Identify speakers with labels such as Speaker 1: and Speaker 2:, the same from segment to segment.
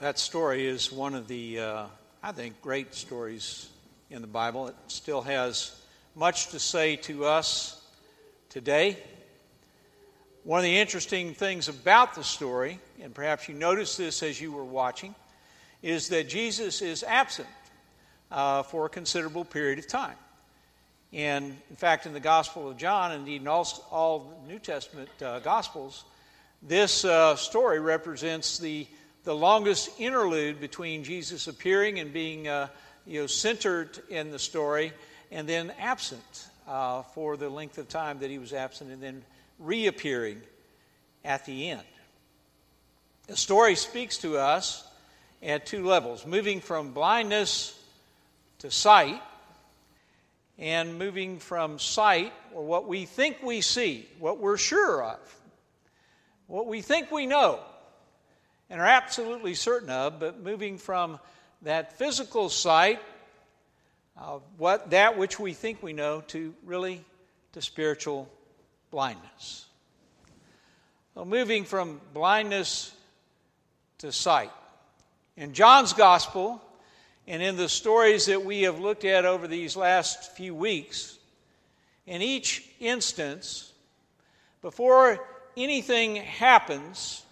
Speaker 1: That story is one of the, uh, I think, great stories in the Bible. It still has much to say to us today. One of the interesting things about the story, and perhaps you noticed this as you were watching, is that Jesus is absent uh, for a considerable period of time. And in fact, in the Gospel of John, indeed in all, all New Testament uh, Gospels, this uh, story represents the the longest interlude between Jesus appearing and being uh, you know, centered in the story and then absent uh, for the length of time that he was absent and then reappearing at the end. The story speaks to us at two levels moving from blindness to sight and moving from sight, or what we think we see, what we're sure of, what we think we know, and are absolutely certain of, but moving from that physical sight, what that which we think we know, to really to spiritual blindness. Well, moving from blindness to sight. In John's gospel, and in the stories that we have looked at over these last few weeks, in each instance, before anything happens,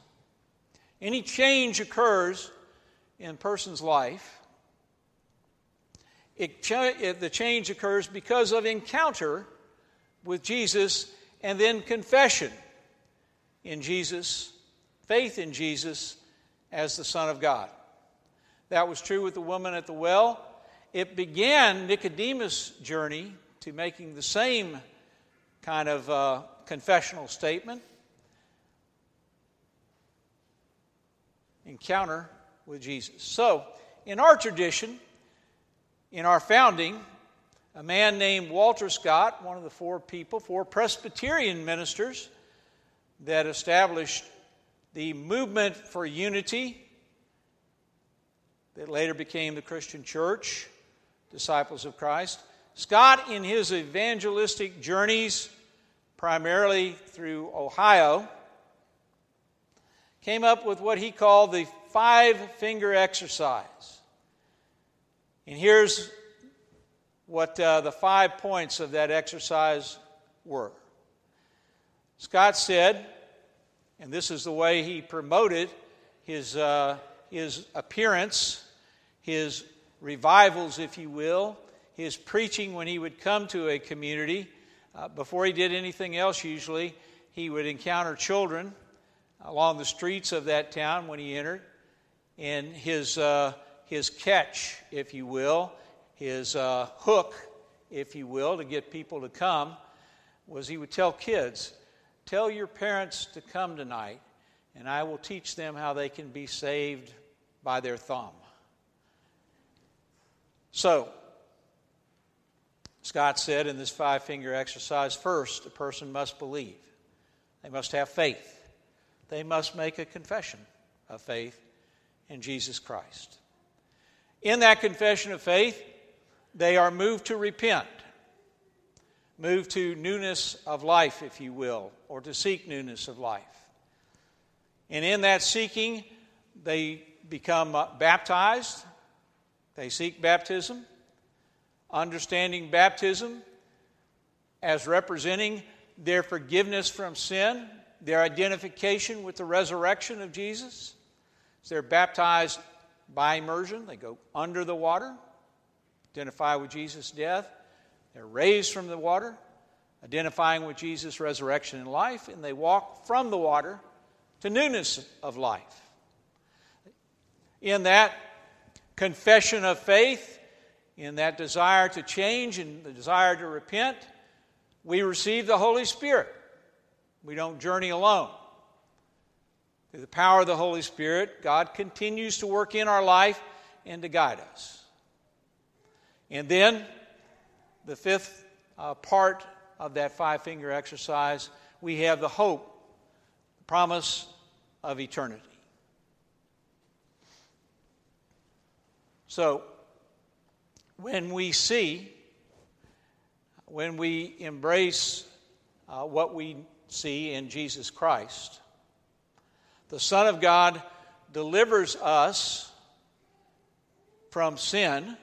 Speaker 1: any change occurs in a person's life, it, it, the change occurs because of encounter with Jesus and then confession in Jesus, faith in Jesus as the Son of God. That was true with the woman at the well. It began Nicodemus' journey to making the same kind of uh, confessional statement. Encounter with Jesus. So, in our tradition, in our founding, a man named Walter Scott, one of the four people, four Presbyterian ministers that established the movement for unity that later became the Christian Church, Disciples of Christ. Scott, in his evangelistic journeys, primarily through Ohio, came up with what he called the five finger exercise. And here's what uh, the five points of that exercise were. Scott said, and this is the way he promoted his, uh, his appearance, his revivals, if you will, his preaching when he would come to a community. Uh, before he did anything else, usually, he would encounter children along the streets of that town when he entered. And his, uh, his catch, if you will, his uh, hook, if you will, to get people to come, was he would tell kids, Tell your parents to come tonight, and I will teach them how they can be saved by their thumb. So, Scott said in this five finger exercise first, a person must believe, they must have faith they must make a confession of faith in Jesus Christ. In that confession of faith, they are moved to repent, moved to newness of life, if you will, or to seek newness of life. And in that seeking, they become uh, baptized, they seek baptism, understanding baptism as representing their forgiveness from sin their identification with the resurrection of Jesus. As they're baptized by immersion, they go under the water, identify with Jesus' death. They're raised from the water, identifying with Jesus' resurrection and life, and they walk from the water to newness of life. In that confession of faith, in that desire to change and the desire to repent, we receive the Holy Spirit. We don't journey alone. Through the power of the Holy Spirit, God continues to work in our life and to guide us. And then, the fifth uh, part of that five finger exercise, we have the hope, the promise of eternity. So, when we see, when we embrace uh, what we see in Jesus Christ. The Son of God delivers us from sin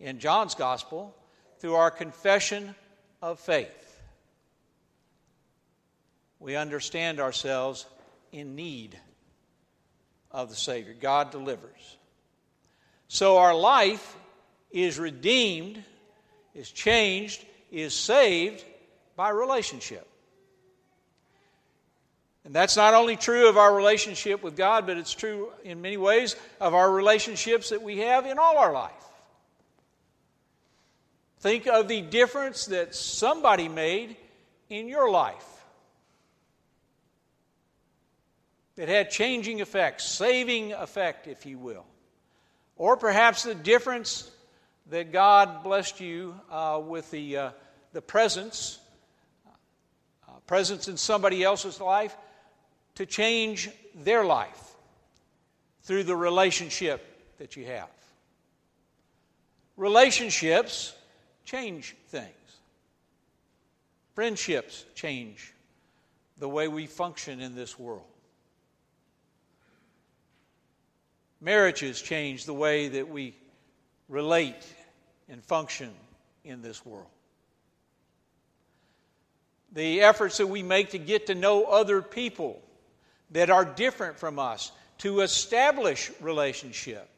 Speaker 1: in John's gospel through our confession of faith. We understand ourselves in need of the Savior. God delivers. So our life is redeemed, is changed, is saved by relationship. And that's not only true of our relationship with God, but it's true in many ways of our relationships that we have in all our life. Think of the difference that somebody made in your life that had changing effects, saving effect, if you will. Or perhaps the difference that God blessed you uh, with the, uh, the presence, uh, presence in somebody else's life to change their life through the relationship that you have. Relationships change things. Friendships change the way we function in this world. Marriages change the way that we relate and function in this world. The efforts that we make to get to know other people that are different from us, to establish relationship,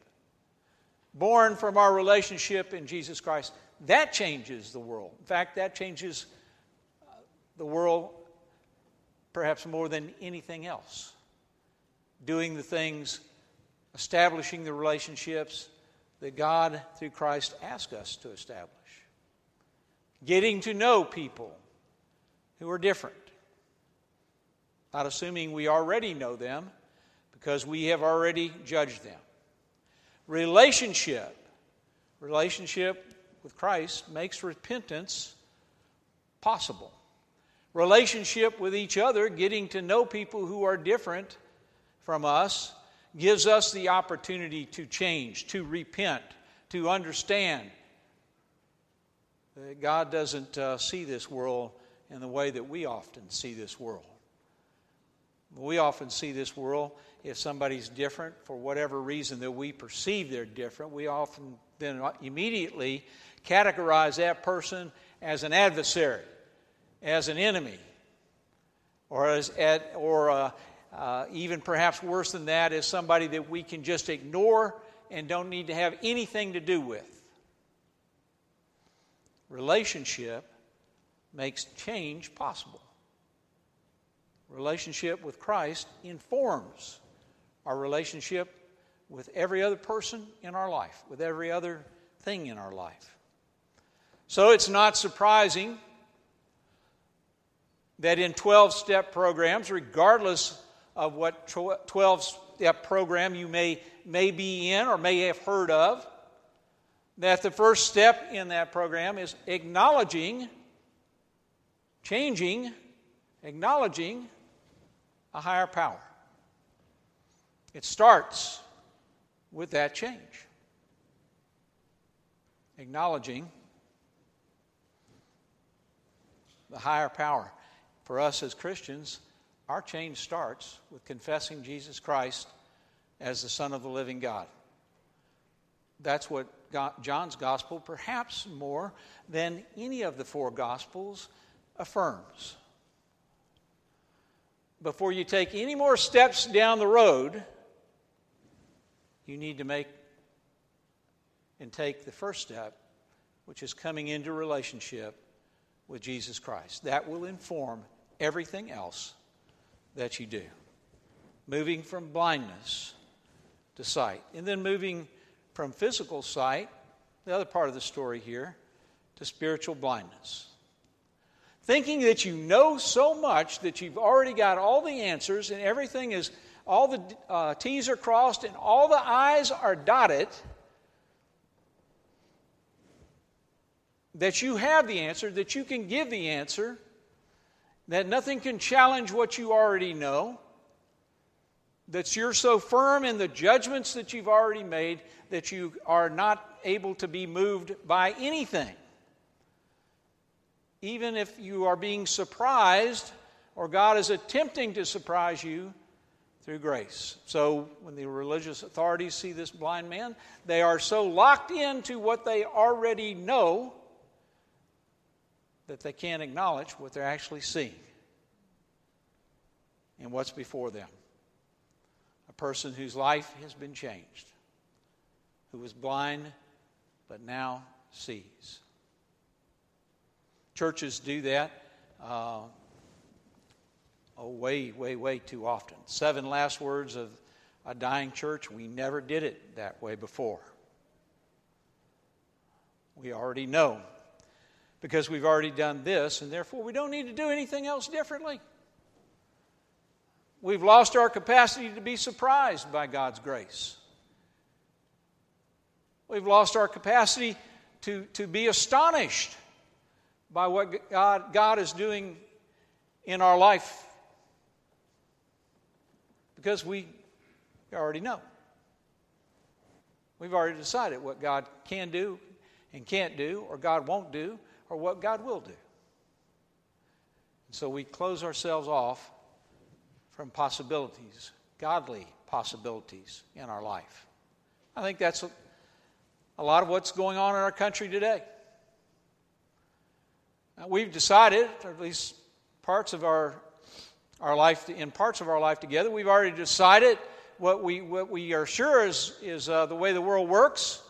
Speaker 1: born from our relationship in Jesus Christ, that changes the world. In fact, that changes uh, the world perhaps more than anything else. Doing the things, establishing the relationships that God, through Christ, asks us to establish. Getting to know people who are different not assuming we already know them because we have already judged them. Relationship, relationship with Christ makes repentance possible. Relationship with each other, getting to know people who are different from us, gives us the opportunity to change, to repent, to understand that God doesn't uh, see this world in the way that we often see this world. We often see this world, if somebody's different for whatever reason that we perceive they're different, we often then immediately categorize that person as an adversary, as an enemy, or, as, or uh, uh, even perhaps worse than that, as somebody that we can just ignore and don't need to have anything to do with. Relationship makes change possible relationship with Christ informs our relationship with every other person in our life, with every other thing in our life. So it's not surprising that in 12 step programs, regardless of what 12 step program you may, may be in or may have heard of, that the first step in that program is acknowledging, changing, acknowledging a higher power. It starts with that change. Acknowledging the higher power. For us as Christians, our change starts with confessing Jesus Christ as the Son of the living God. That's what John's gospel, perhaps more than any of the four gospels, affirms before you take any more steps down the road, you need to make and take the first step, which is coming into relationship with Jesus Christ. That will inform everything else that you do. Moving from blindness to sight. And then moving from physical sight, the other part of the story here, to spiritual blindness thinking that you know so much that you've already got all the answers and everything is, all the uh, T's are crossed and all the I's are dotted, that you have the answer, that you can give the answer, that nothing can challenge what you already know, that you're so firm in the judgments that you've already made that you are not able to be moved by anything even if you are being surprised or God is attempting to surprise you through grace. So when the religious authorities see this blind man, they are so locked into what they already know that they can't acknowledge what they're actually seeing and what's before them. A person whose life has been changed, who was blind but now sees. Churches do that. Uh, oh, way, way, way too often. Seven last words of a dying church. We never did it that way before. We already know because we've already done this, and therefore we don't need to do anything else differently. We've lost our capacity to be surprised by God's grace. We've lost our capacity to, to be astonished by what God, God is doing in our life because we already know. We've already decided what God can do and can't do, or God won't do, or what God will do. And so we close ourselves off from possibilities, godly possibilities in our life. I think that's a, a lot of what's going on in our country today. Now, we've decided, or at least parts of our our life in parts of our life together. We've already decided what we what we are sure is is uh, the way the world works,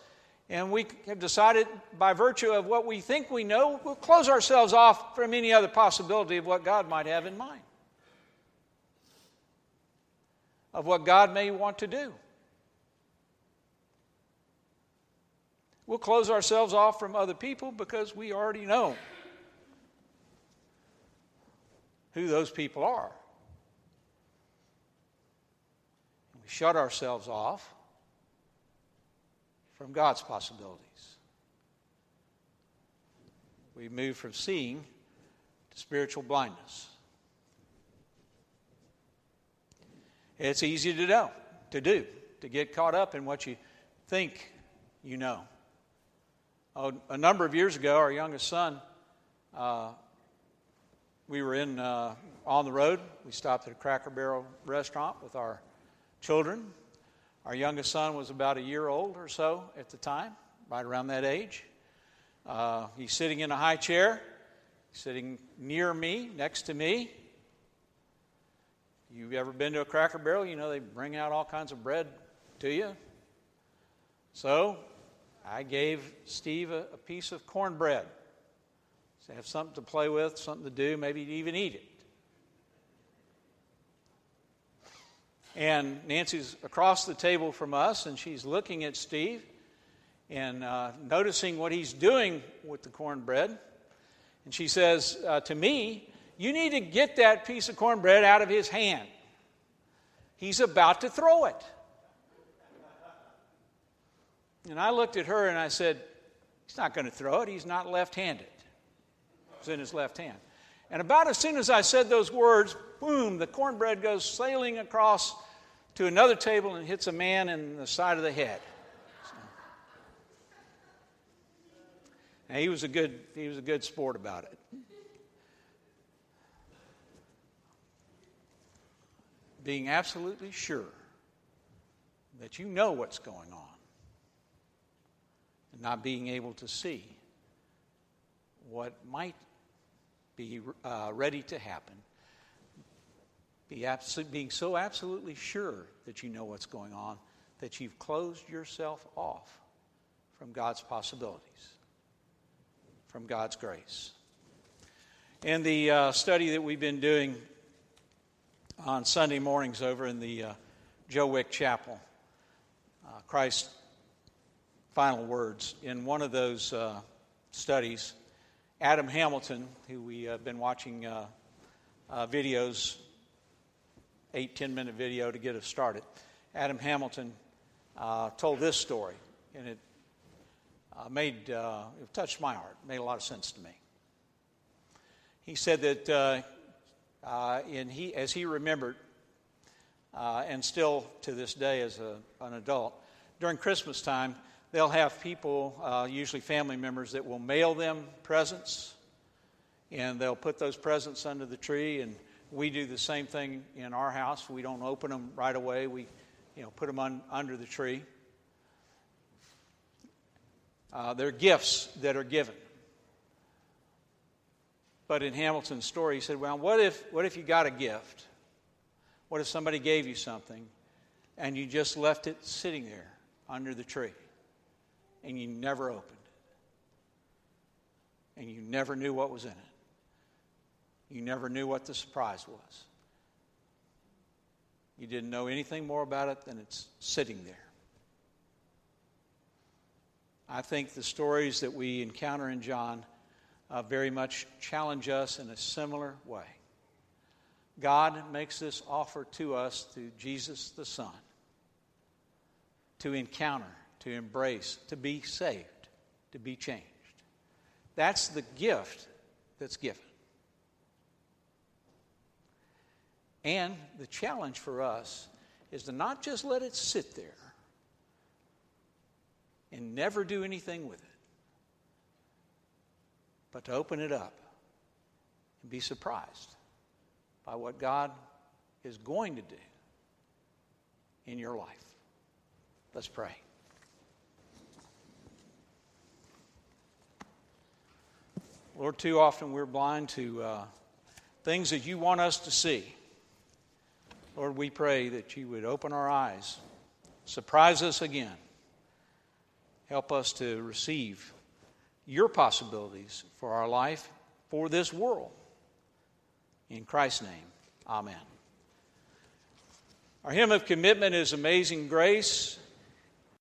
Speaker 1: and we have decided by virtue of what we think we know, we'll close ourselves off from any other possibility of what God might have in mind, of what God may want to do. We'll close ourselves off from other people because we already know who those people are. We shut ourselves off from God's possibilities. We move from seeing to spiritual blindness. It's easy to know, to do, to get caught up in what you think you know. A number of years ago, our youngest son uh, we were in uh, on the road. We stopped at a Cracker Barrel restaurant with our children. Our youngest son was about a year old or so at the time, right around that age. Uh, he's sitting in a high chair, sitting near me, next to me. You've ever been to a Cracker Barrel? You know they bring out all kinds of bread to you. So I gave Steve a, a piece of cornbread have something to play with, something to do, maybe even eat it. And Nancy's across the table from us, and she's looking at Steve and uh, noticing what he's doing with the cornbread. And she says uh, to me, You need to get that piece of cornbread out of his hand. He's about to throw it. And I looked at her and I said, He's not going to throw it. He's not left handed was in his left hand. And about as soon as I said those words, boom, the cornbread goes sailing across to another table and hits a man in the side of the head. Now, he was a good he was a good sport about it. Being absolutely sure that you know what's going on and not being able to see what might be uh, ready to happen, be absol- being so absolutely sure that you know what's going on that you've closed yourself off from God's possibilities, from God's grace. In the uh, study that we've been doing on Sunday mornings over in the uh, Joe Wick Chapel, uh, Christ's final words, in one of those uh, studies, Adam Hamilton, who we have been watching uh, uh, videos, eight, ten minute video to get us started. Adam Hamilton uh, told this story, and it uh, made uh, it touched my heart. Made a lot of sense to me. He said that, uh, in he as he remembered, and still to this day as a, an adult, during Christmas time, they'll have people, uh, usually family members, that will mail them presents. And they'll put those presents under the tree. And we do the same thing in our house. We don't open them right away. We, you know, put them on, under the tree. Uh, they're gifts that are given. But in Hamilton's story, he said, Well, what if, what if you got a gift? What if somebody gave you something and you just left it sitting there under the tree and you never opened it? And you never knew what was in it. You never knew what the surprise was. You didn't know anything more about it than it's sitting there. I think the stories that we encounter in John uh, very much challenge us in a similar way. God makes this offer to us through Jesus the Son to encounter, to embrace, to be saved, to be changed. That's the gift that's given. And the challenge for us is to not just let it sit there and never do anything with it, but to open it up and be surprised by what God is going to do in your life. Let's pray. Lord, too often we're blind to uh, things that you want us to see. Lord, we pray that you would open our eyes, surprise us again, help us to receive your possibilities for our life, for this world. In Christ's name, amen. Our hymn of commitment is Amazing Grace.